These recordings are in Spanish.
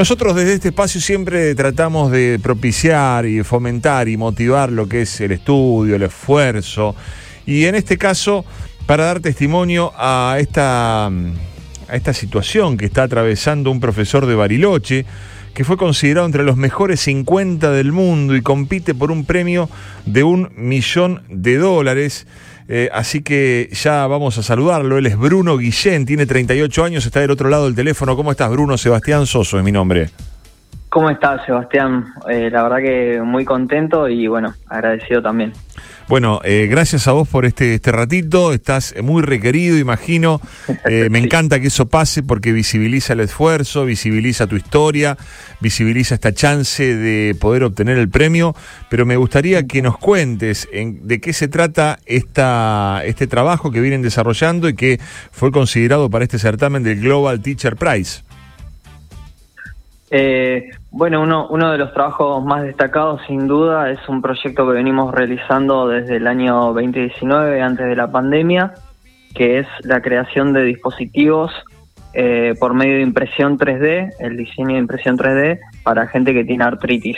Nosotros desde este espacio siempre tratamos de propiciar y fomentar y motivar lo que es el estudio, el esfuerzo, y en este caso para dar testimonio a esta, a esta situación que está atravesando un profesor de Bariloche, que fue considerado entre los mejores 50 del mundo y compite por un premio de un millón de dólares. Eh, así que ya vamos a saludarlo. Él es Bruno Guillén, tiene 38 años, está del otro lado del teléfono. ¿Cómo estás, Bruno? Sebastián Soso es mi nombre. ¿Cómo estás, Sebastián? Eh, la verdad que muy contento y bueno, agradecido también. Bueno, eh, gracias a vos por este, este ratito, estás muy requerido, imagino. Eh, me encanta que eso pase porque visibiliza el esfuerzo, visibiliza tu historia, visibiliza esta chance de poder obtener el premio, pero me gustaría que nos cuentes en, de qué se trata esta, este trabajo que vienen desarrollando y que fue considerado para este certamen del Global Teacher Prize. Eh, bueno, uno, uno de los trabajos más destacados sin duda es un proyecto que venimos realizando desde el año 2019, antes de la pandemia, que es la creación de dispositivos eh, por medio de impresión 3D, el diseño de impresión 3D para gente que tiene artritis.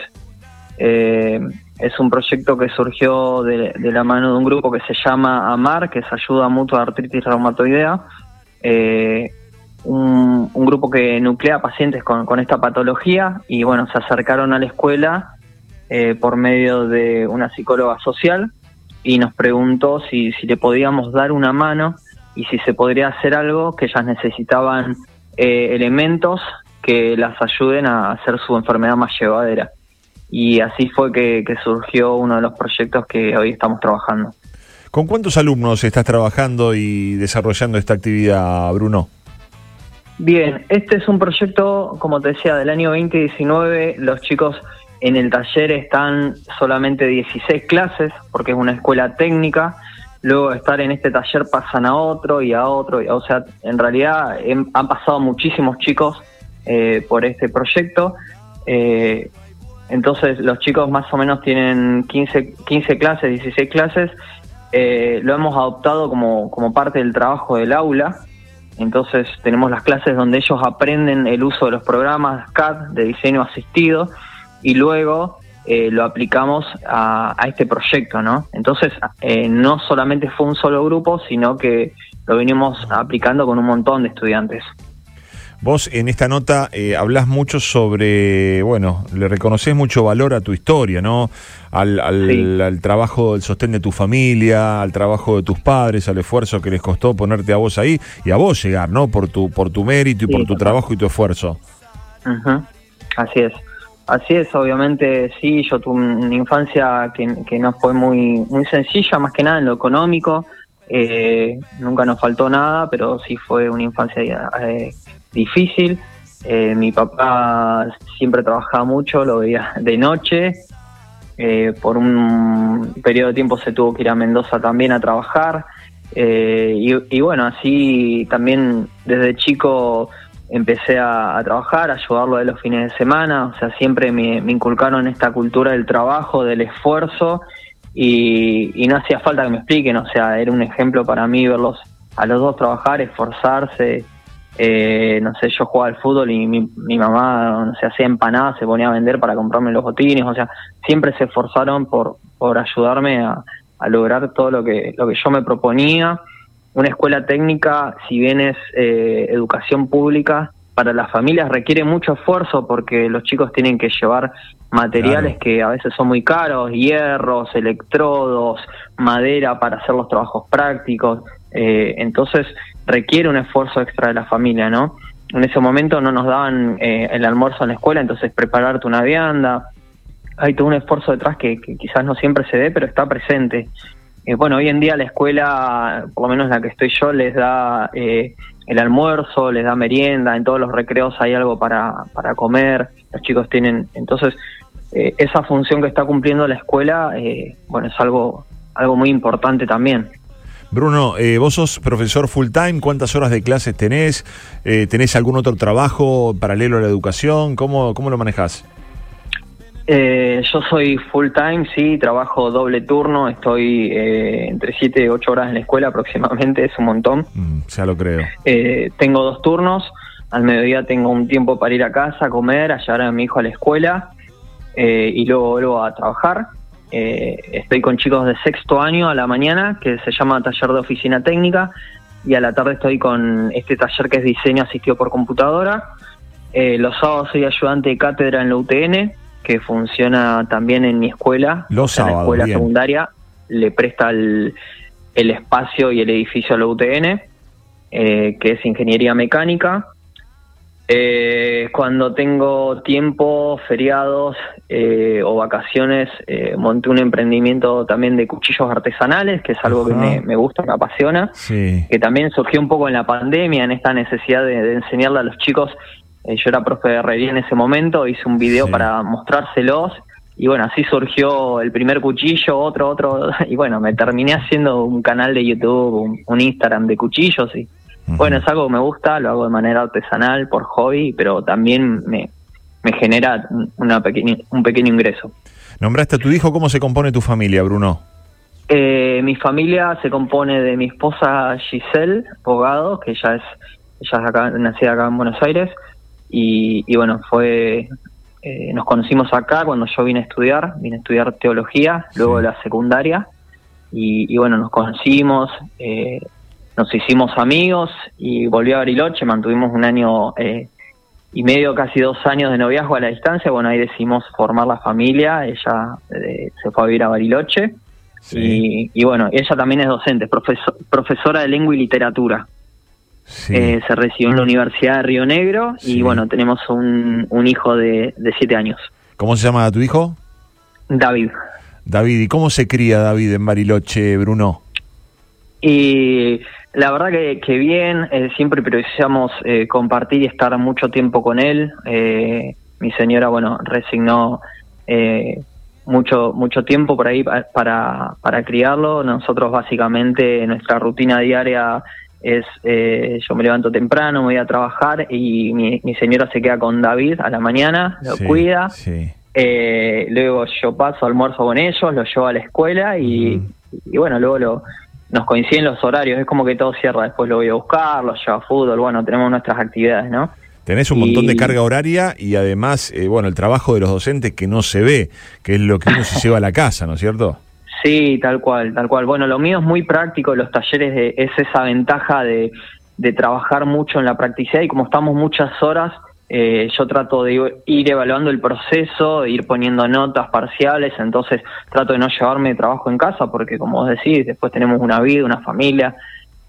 Eh, es un proyecto que surgió de, la mano de un grupo que se llama AMAR, que es Ayuda Mutua Artritis Reumatoidea. Eh, un, grupo que nuclea pacientes con, esta patología y bueno, se acercaron a la escuela eh, por medio de una psicóloga social y nos preguntó si, si le podíamos dar una mano y si se podría hacer algo que ellas necesitaban eh, elementos que las ayuden a hacer su enfermedad más llevadera. Y así fue que surgió uno de los proyectos que hoy estamos trabajando. ¿Con cuántos alumnos estás trabajando y desarrollando esta actividad, Bruno? Bien, este es un proyecto, como te decía, del año 2019. Los chicos en el taller están solamente 16 clases, porque es una escuela técnica. Luego de estar en este taller pasan a otro y a otro. O sea, en realidad han pasado muchísimos chicos eh, por este proyecto. Eh, entonces los chicos más o menos tienen 15, 15 clases, 16 clases. Eh, lo hemos adoptado como, como parte del trabajo del aula entonces tenemos las clases donde ellos aprenden el uso de los programas CAD de diseño asistido y luego eh, lo aplicamos a, este proyecto, ¿no? Entonces eh, no solamente fue un solo grupo, sino que lo venimos aplicando con un montón de estudiantes. Vos en esta nota eh, hablas mucho sobre, bueno, le reconoces mucho valor a tu historia, ¿no? Al, al, trabajo, del sostén de tu familia, al trabajo de tus padres, al esfuerzo que les costó ponerte a vos ahí y a vos llegar, ¿no? Por tu, por tu mérito y por tu trabajo y tu esfuerzo. Así es. Así es, obviamente sí, yo tuve una infancia que, que no fue muy, muy sencilla, más que nada en lo económico. Eh, nunca nos faltó nada, pero sí fue una infancia eh, difícil. Eh, mi papá siempre trabajaba mucho, lo veía de noche. Eh, por un periodo de tiempo se tuvo que ir a Mendoza también a trabajar. Eh, y, bueno, así también desde chico empecé a, trabajar, a ayudarlo de los fines de semana. O sea, siempre me, inculcaron esta cultura del trabajo, del esfuerzo. Y, y no hacía falta que me expliquen, o sea, era un ejemplo para mí verlos a los dos trabajar, esforzarse eh, no sé, yo jugaba al fútbol y mi, mi mamá, no sé, hacía empanadas, se ponía a vender para comprarme los botines, o sea, siempre se esforzaron por, por ayudarme a, lograr todo lo que, lo que yo me proponía. Una escuela técnica, si bien es eh, educación pública, para las familias requiere mucho esfuerzo porque los chicos tienen que llevar materiales que a veces son muy caros, hierros, electrodos, madera para hacer los trabajos prácticos. Eh, entonces requiere un esfuerzo extra de la familia, ¿no? En ese momento no nos daban eh, el almuerzo en la escuela, entonces prepararte una vianda. Hay todo un esfuerzo detrás que, quizás no siempre se ve, pero está presente. Eh, bueno, hoy en día la escuela, por lo menos la que estoy yo, les da eh, el almuerzo, les da merienda, en todos los recreos hay algo para, para comer, los chicos tienen, entonces esa función que está cumpliendo la escuela, bueno, es algo, algo muy importante también. Bruno, eh, vos sos profesor full time, ¿cuántas horas de clases tenés? Eh, ¿Tenés algún otro trabajo paralelo a la educación? ¿Cómo, cómo lo manejás? Eh, yo soy full time, sí, trabajo doble turno, estoy eh, entre 7 y 8 horas en la escuela aproximadamente, es un montón. Mm, ya lo creo. tengo dos turnos, al mediodía tengo un tiempo para ir a casa, a comer, a llevar a mi hijo a la escuela eh, y luego vuelvo a trabajar. Eh, estoy con chicos de sexto año a la mañana, que se llama taller de oficina técnica, y a la tarde estoy con este taller que es diseño asistido por computadora. Eh, los sábados soy ayudante de cátedra en la UTN, que funciona también en mi escuela, los en la escuela secundaria, le presta el, espacio y el edificio a la UTN, que es ingeniería mecánica. Eh, cuando tengo tiempo, feriados eh, o vacaciones, eh, monté un emprendimiento también de cuchillos artesanales, que es algo que me, gusta, me apasiona, que también surgió un poco en la pandemia, en esta necesidad de, enseñarle a los chicos. Eh, yo era profe de herrería en ese momento, hice un video para mostrárselos y bueno, así surgió el primer cuchillo, otro, otro, y bueno, me terminé haciendo un canal de YouTube, un Instagram de cuchillos y bueno, es algo que me gusta, lo hago de manera artesanal, por hobby, pero también me, me genera una pequeña, un pequeño ingreso. ¿Nombraste a tu hijo? ¿Cómo se compone tu familia, Bruno? Eh, mi familia se compone de mi esposa Giselle Pogado, que ella es, ella es acá, nacida acá en Buenos Aires, y, y bueno, fue eh, nos conocimos acá cuando yo vine a estudiar, vine a estudiar teología, luego de la secundaria, y, y, bueno, nos conocimos, eh, nos hicimos amigos y volví a Bariloche, mantuvimos un año eh, y medio, casi dos años de noviazgo a la distancia, bueno, ahí decidimos formar la familia, ella eh, se fue a vivir a Bariloche y, bueno, ella también es docente, profesora de lengua y literatura. Eh, se recibió en la Universidad de Río Negro y bueno, tenemos un, un hijo de, de siete años. ¿Cómo se llama tu hijo? David. David, ¿y cómo se cría David en Bariloche, Bruno? Y la verdad que, bien, eh, siempre priorizamos eh, compartir y estar mucho tiempo con él. Eh, mi señora, bueno, resignó mucho mucho tiempo por ahí para, para criarlo. Nosotros básicamente nuestra rutina diaria es yo me levanto temprano, me voy a trabajar y mi, señora se queda con David a la mañana, lo cuida. luego yo paso almuerzo con ellos, lo llevo a la escuela y, y bueno, luego lo nos coinciden los horarios, es como que todo cierra, después lo voy a buscar, lo llevo a fútbol, bueno, tenemos nuestras actividades, ¿no? Tenés un montón de carga horaria y además, eh, bueno, el trabajo de los docentes que no se ve, que es lo que uno se lleva a la casa, ¿no es cierto? Sí, tal cual, tal cual. Bueno, lo mío es muy práctico, los talleres de, es esa ventaja de, de trabajar mucho en la practicidad y como estamos muchas horas, eh, yo trato de ir evaluando el proceso, ir poniendo notas parciales, entonces trato de no llevarme trabajo en casa porque como vos decís, después tenemos una vida, una familia,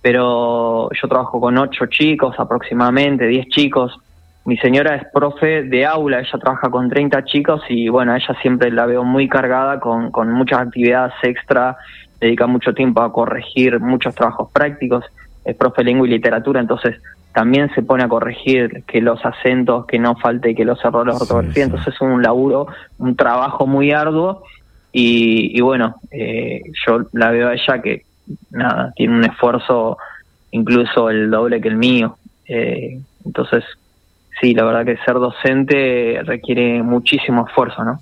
pero yo trabajo con ocho chicos aproximadamente, diez chicos. Mi señora es profe de aula, ella trabaja con 30 chicos y bueno, ella siempre la veo muy cargada con, con muchas actividades extra, dedica mucho tiempo a corregir muchos trabajos prácticos, es profe de lengua y literatura, entonces también se pone a corregir que los acentos, que no falte, que los errores de ortografía, entonces es un laburo, un trabajo muy arduo y, bueno, eh, yo la veo a ella que nada, tiene un esfuerzo incluso el doble que el mío, eh, entonces sí, la verdad que ser docente requiere muchísimo esfuerzo, ¿no?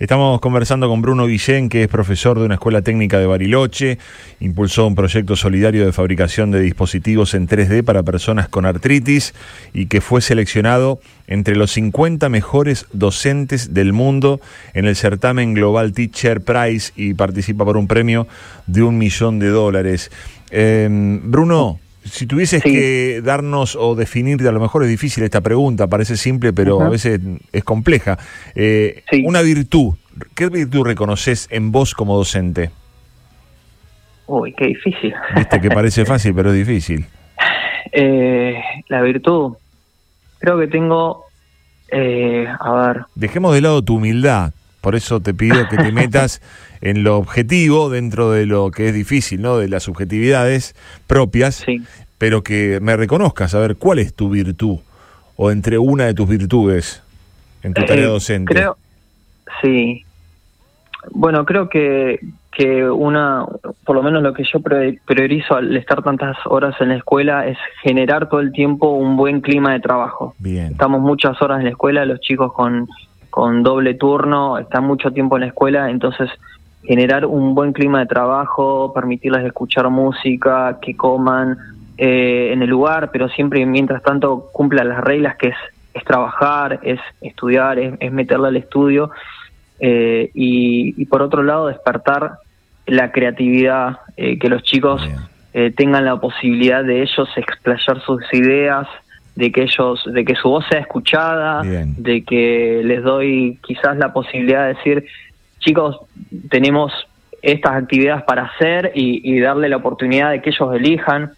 Estamos conversando con Bruno Guillén, que es profesor de una escuela técnica de Bariloche, impulsó un proyecto solidario de fabricación de dispositivos en 3D para personas con artritis y que fue seleccionado entre los 50 mejores docentes del mundo en el certamen Global Teacher Prize y participa por un premio de un millón de dólares. Em, Bruno, si tuvieses que darnos o definir, a lo mejor es difícil esta pregunta, parece simple, pero a veces es compleja. Eh, una virtud, ¿qué virtud reconoces en vos como docente? Uy, qué difícil. Viste que parece fácil, pero es difícil. Eh, la virtud, creo que tengo, eh, a ver. Dejemos de lado tu humildad, por eso te pido que te metas en lo objetivo dentro de lo que es difícil, ¿no? De las subjetividades propias, pero que me reconozcas, a ver, ¿cuál es tu virtud? O entre una de tus virtudes en tu tarea eh, docente. Creo, sí. Bueno, creo que, que una, por lo menos lo que yo priorizo al estar tantas horas en la escuela es generar todo el tiempo un buen clima de trabajo. Bien. Estamos muchas horas en la escuela, los chicos con con doble turno, están mucho tiempo en la escuela, entonces generar un buen clima de trabajo, permitirles escuchar música, que coman, eh, en el lugar, pero siempre mientras tanto cumpla las reglas que es, es trabajar, es estudiar, es, es meterle al estudio eh, y, por otro lado despertar la creatividad, eh, que los chicos tengan la posibilidad de ellos explayar sus ideas, de que ellos, de que su voz sea escuchada, de que les doy quizás la posibilidad de decir, chicos, tenemos estas actividades para hacer y, darle la oportunidad de que ellos elijan.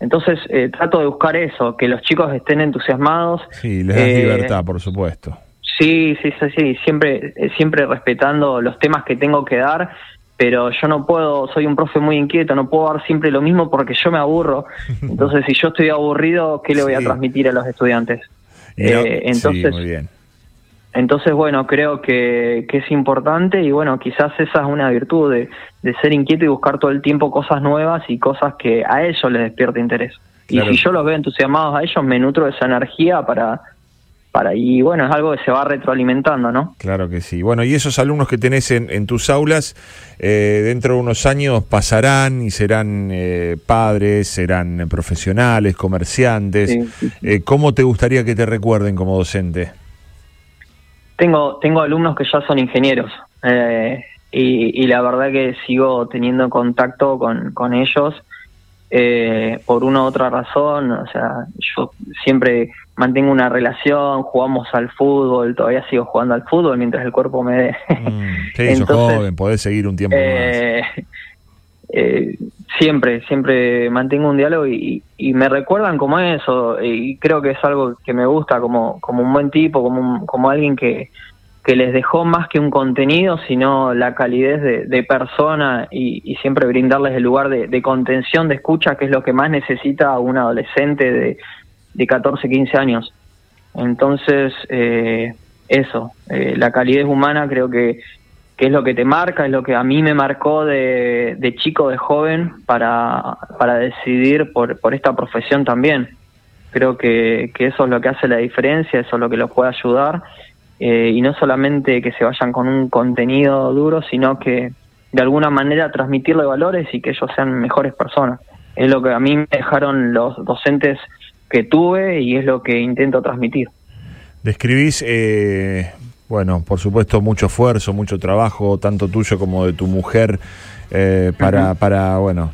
Entonces eh, trato de buscar eso, que los chicos estén entusiasmados. Sí, les das eh, libertad, por supuesto. Sí, sí, sí, sí, siempre, eh, siempre respetando los temas que tengo que dar, pero yo no puedo, soy un profe muy inquieto, no puedo dar siempre lo mismo porque yo me aburro. Entonces, si yo estoy aburrido, ¿qué le voy a transmitir a los estudiantes? entonces, muy bien. Entonces, bueno, creo que, es importante y bueno, quizás esa es una virtud de, ser inquieto y buscar todo el tiempo cosas nuevas y cosas que a ellos les despierte interés. Y si yo los veo entusiasmados a ellos, me nutro de esa energía para, para y bueno, es algo que se va retroalimentando, ¿no? Claro que sí. Bueno, y esos alumnos que tenés en, tus aulas, eh, dentro de unos años pasarán y serán eh, padres, serán profesionales, comerciantes. Eh, ¿Cómo te gustaría que te recuerden como docente? Tengo, tengo alumnos que ya son ingenieros eh, y, la verdad que sigo teniendo contacto con, con ellos eh, por una u otra razón. O sea, yo siempre mantengo una relación, jugamos al fútbol, todavía sigo jugando al fútbol mientras el cuerpo me dé. Mm, sí, sos joven, podés seguir un tiempo eh, Eh, siempre, siempre mantengo un diálogo y, me recuerdan como eso y creo que es algo que me gusta como, como un buen tipo, como, como alguien que, que les dejó más que un contenido, sino la calidez de, persona y, siempre brindarles el lugar de, contención, de escucha, que es lo que más necesita un adolescente de, de 14, 15 años. Entonces, eh, eso, eh, la calidez humana creo que que es lo que te marca, es lo que a mí me marcó de, de chico, de joven, para, para decidir por, por esta profesión también. Creo que, que, eso es lo que hace la diferencia, eso es lo que los puede ayudar, eh, y no solamente que se vayan con un contenido duro, sino que de alguna manera transmitirle valores y que ellos sean mejores personas. Es lo que a mí me dejaron los docentes que tuve y es lo que intento transmitir. Describís eh, bueno, por supuesto, mucho esfuerzo, mucho trabajo, tanto tuyo como de tu mujer, eh, para, para, bueno,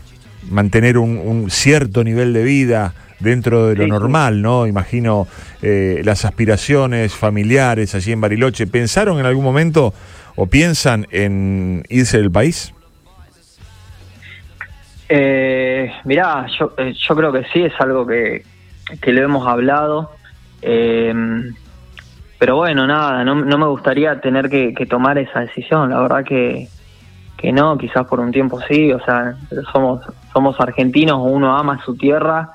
mantener un, cierto nivel de vida dentro de lo normal, ¿no? Imagino eh, las aspiraciones familiares allí en Bariloche. ¿Pensaron en algún momento o piensan en irse del país? Eh, mirá, yo, eh, yo creo que sí, es algo que, que lo hemos hablado. Eh, pero bueno, nada, no, no me gustaría tener que, tomar esa decisión, la verdad que, que no, quizás por un tiempo sí, o sea, somos, somos argentinos, uno ama su tierra,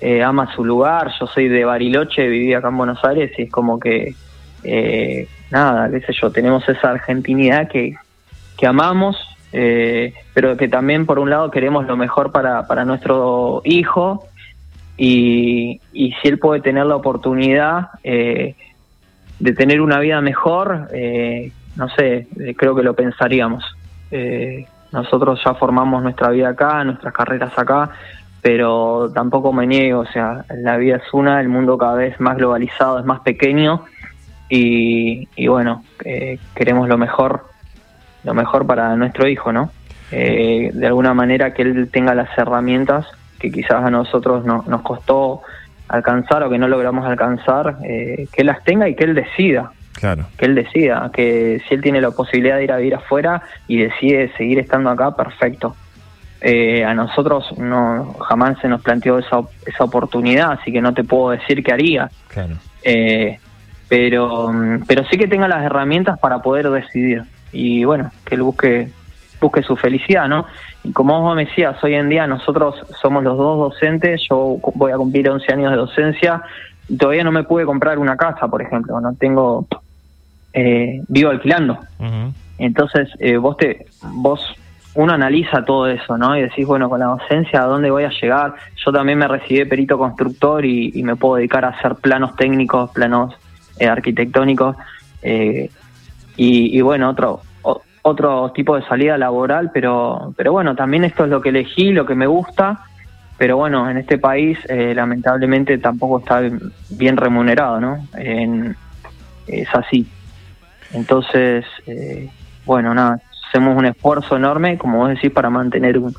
eh, ama su lugar, yo soy de Bariloche, viví acá en Buenos Aires y es como que, eh, nada, qué sé yo, tenemos esa argentinidad que, que amamos, eh, pero que también por un lado queremos lo mejor para, para nuestro hijo y, y si él puede tener la oportunidad, eh, de tener una vida mejor, eh, no sé, creo que lo pensaríamos. Eh, nosotros ya formamos nuestra vida acá, nuestras carreras acá, pero tampoco me niego, o sea, la vida es una, el mundo cada vez más globalizado, es más pequeño y, y bueno, queremos lo mejor, lo mejor para nuestro hijo, ¿no? de alguna manera que él tenga las herramientas que quizás a nosotros no, nos costó alcanzar o que no logramos alcanzar, eh, que él las tenga y que él decida. Claro. Que él decida, que si él tiene la posibilidad de ir a vivir afuera y decide seguir estando acá, perfecto. Eh, a nosotros no jamás se nos planteó esa, esa oportunidad, así que no te puedo decir qué haría. Claro. Eh, pero, pero sí que tenga las herramientas para poder decidir. Y bueno, que él busque busque su felicidad, ¿no? Y como vos me decías, hoy en día nosotros somos los dos docentes, yo voy a cumplir 11 años de docencia y todavía no me pude comprar una casa, por ejemplo, no tengo, eh, vivo alquilando. Entonces, eh, vos te, vos, uno analiza todo eso, ¿no? Y decís, bueno, con la docencia, ¿a dónde voy a llegar? Yo también me recibí perito constructor y, me puedo dedicar a hacer planos técnicos, planos eh, arquitectónicos. y, y bueno, otro, otro tipo de salida laboral, pero, pero bueno, también esto es lo que elegí, lo que me gusta, pero bueno, en este país eh, lamentablemente tampoco está bien remunerado, ¿no? es así. Entonces, eh, bueno, nada, hacemos un esfuerzo enorme, como vos decís, para mantener un,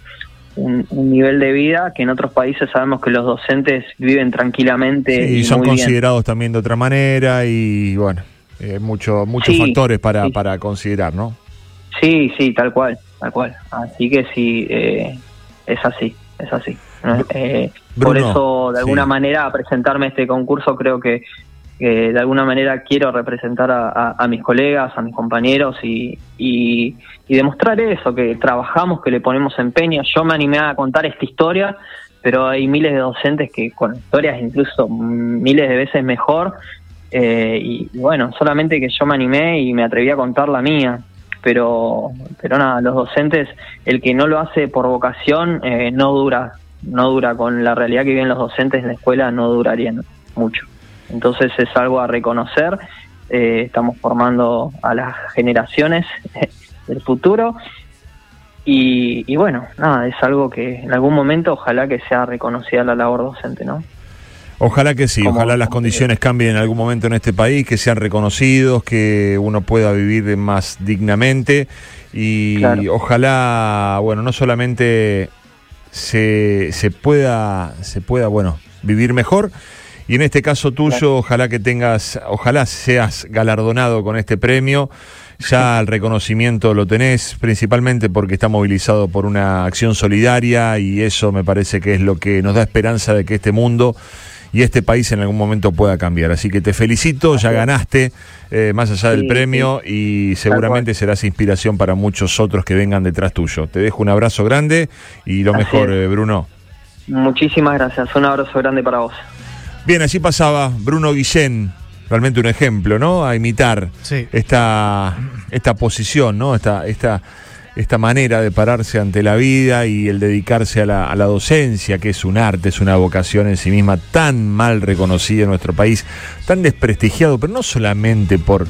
nivel de vida que en otros países sabemos que los docentes viven tranquilamente. y son considerados también de otra manera y bueno, eh, mucho, muchos factores para, para considerar, ¿no? Sí, sí, tal cual, tal cual. Así que sí, eh, es así, es así. Eh, por eso, de alguna manera, presentarme a este concurso creo que, de alguna manera quiero representar a, mis colegas, a mis compañeros y, y, demostrar eso, que trabajamos, que le ponemos empeño. Yo me animé a contar esta historia, pero hay miles de docentes que con historias incluso miles de veces mejor. Eh, y, bueno, solamente que yo me animé y me atreví a contar la mía pero pero nada los docentes el que no lo hace por vocación eh, no dura no dura con la realidad que viven los docentes en la escuela no durarían mucho entonces es algo a reconocer. Eh, estamos formando a las generaciones del futuro. Y, y, bueno nada es algo que en algún momento ojalá que sea reconocida la labor docente no Ojalá que sí, ojalá las condiciones cambien en algún momento en este país, que sean reconocidos, que uno pueda vivir más dignamente. Y ojalá, bueno, no solamente se, se, pueda, se pueda, bueno, vivir mejor. Y en este caso tuyo, ojalá que tengas, ojalá seas galardonado con este premio. Ya el reconocimiento lo tenés, principalmente porque está movilizado por una acción solidaria y eso me parece que es lo que nos da esperanza de que este mundo y este país en algún momento pueda cambiar. Así que te felicito, ya ganaste eh, más allá del premio y seguramente serás inspiración para muchos otros que vengan detrás tuyo. Te dejo un abrazo grande y lo mejor, eh, Bruno. Muchísimas gracias, un abrazo grande para vos. Bien, así pasaba Bruno Guillén, realmente un ejemplo, ¿no? A imitar esta, esta posición, ¿no? Esta, esta esta manera de pararse ante la vida y el dedicarse a la, a la, docencia, que es un arte, es una vocación en sí misma tan mal reconocida en nuestro país, tan desprestigiado, pero no solamente por,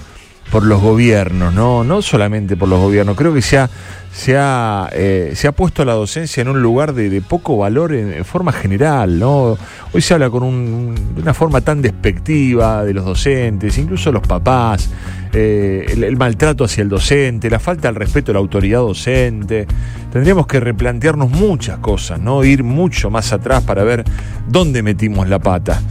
por los gobiernos, ¿no? No solamente por los gobiernos, creo que se ha, se ha, eh, se ha puesto la docencia en un lugar de, poco valor en, forma general, ¿no? Hoy se habla con de una forma tan despectiva de los docentes, incluso los papás, eh, el, maltrato hacia el docente, la falta del respeto a la autoridad docente. Tendríamos que replantearnos muchas cosas, ¿no? Ir mucho más atrás para ver dónde metimos la pata.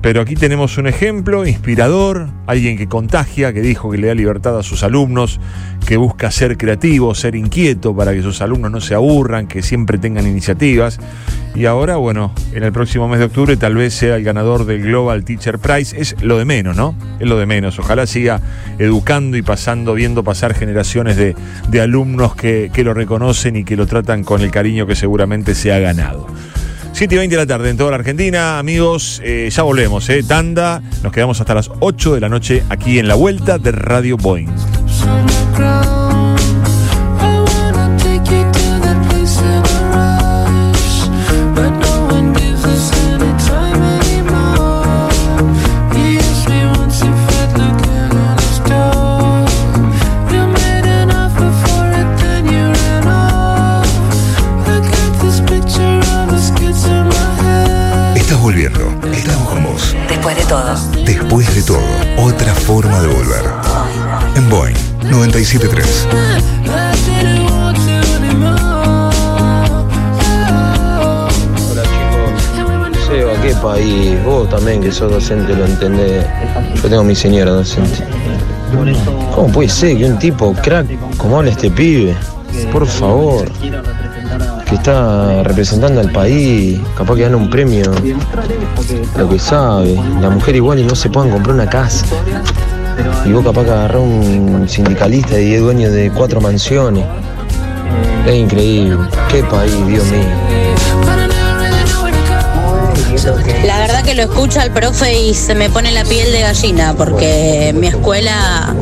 Pero aquí tenemos un ejemplo inspirador, alguien que contagia, que dijo que le da libertad a sus alumnos, que busca ser creativo, ser inquieto para que sus alumnos no se aburran, que siempre tengan iniciativas. Y ahora, bueno, en el próximo mes de octubre tal vez sea el ganador del Global Teacher Prize. Es lo de menos, ¿no? Es lo de menos. Ojalá siga educando y pasando, viendo pasar generaciones de, alumnos que, que lo reconocen y que lo tratan con el cariño que seguramente se ha ganado. 7 y 20 de la tarde en toda la Argentina. Amigos, eh, ya volvemos, ¿eh? Tanda. Nos quedamos hasta las 8 de la noche aquí en la vuelta de Radio Boeing. Después de todo, otra forma de volver. En Boeing 973. Hola chicos. Seba, ¿qué país? Vos también que sos docente lo entendés. Yo tengo mi señora docente. ¿Cómo puede ser que un tipo crack como habla este pibe? Por favor que está representando al país, capaz que gana un premio, lo que sabe, la mujer igual y no se puedan comprar una casa. Y vos capaz que agarrás un sindicalista y es dueño de cuatro mansiones. Es increíble. Qué país, Dios mío. La verdad que lo escucho al profe y se me pone la piel de gallina, porque en mi escuela,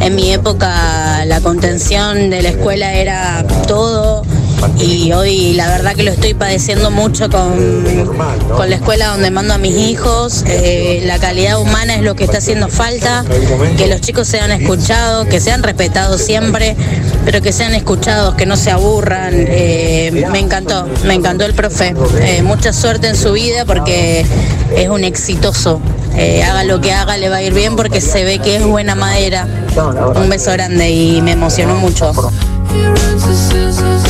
en mi época, la contención de la escuela era todo y hoy la verdad que lo estoy padeciendo mucho con, con la escuela donde mando a mis hijos. Eh, la calidad humana es lo que está haciendo falta, que los chicos sean escuchados, que sean respetados siempre, pero que sean escuchados, que no se aburran. Eh, me encantó, me encantó el profe. Eh, mucha suerte en su vida porque es un exitoso. haga lo que haga, le va a ir bien porque se ve que es buena madera. Un beso grande y me emocionó mucho.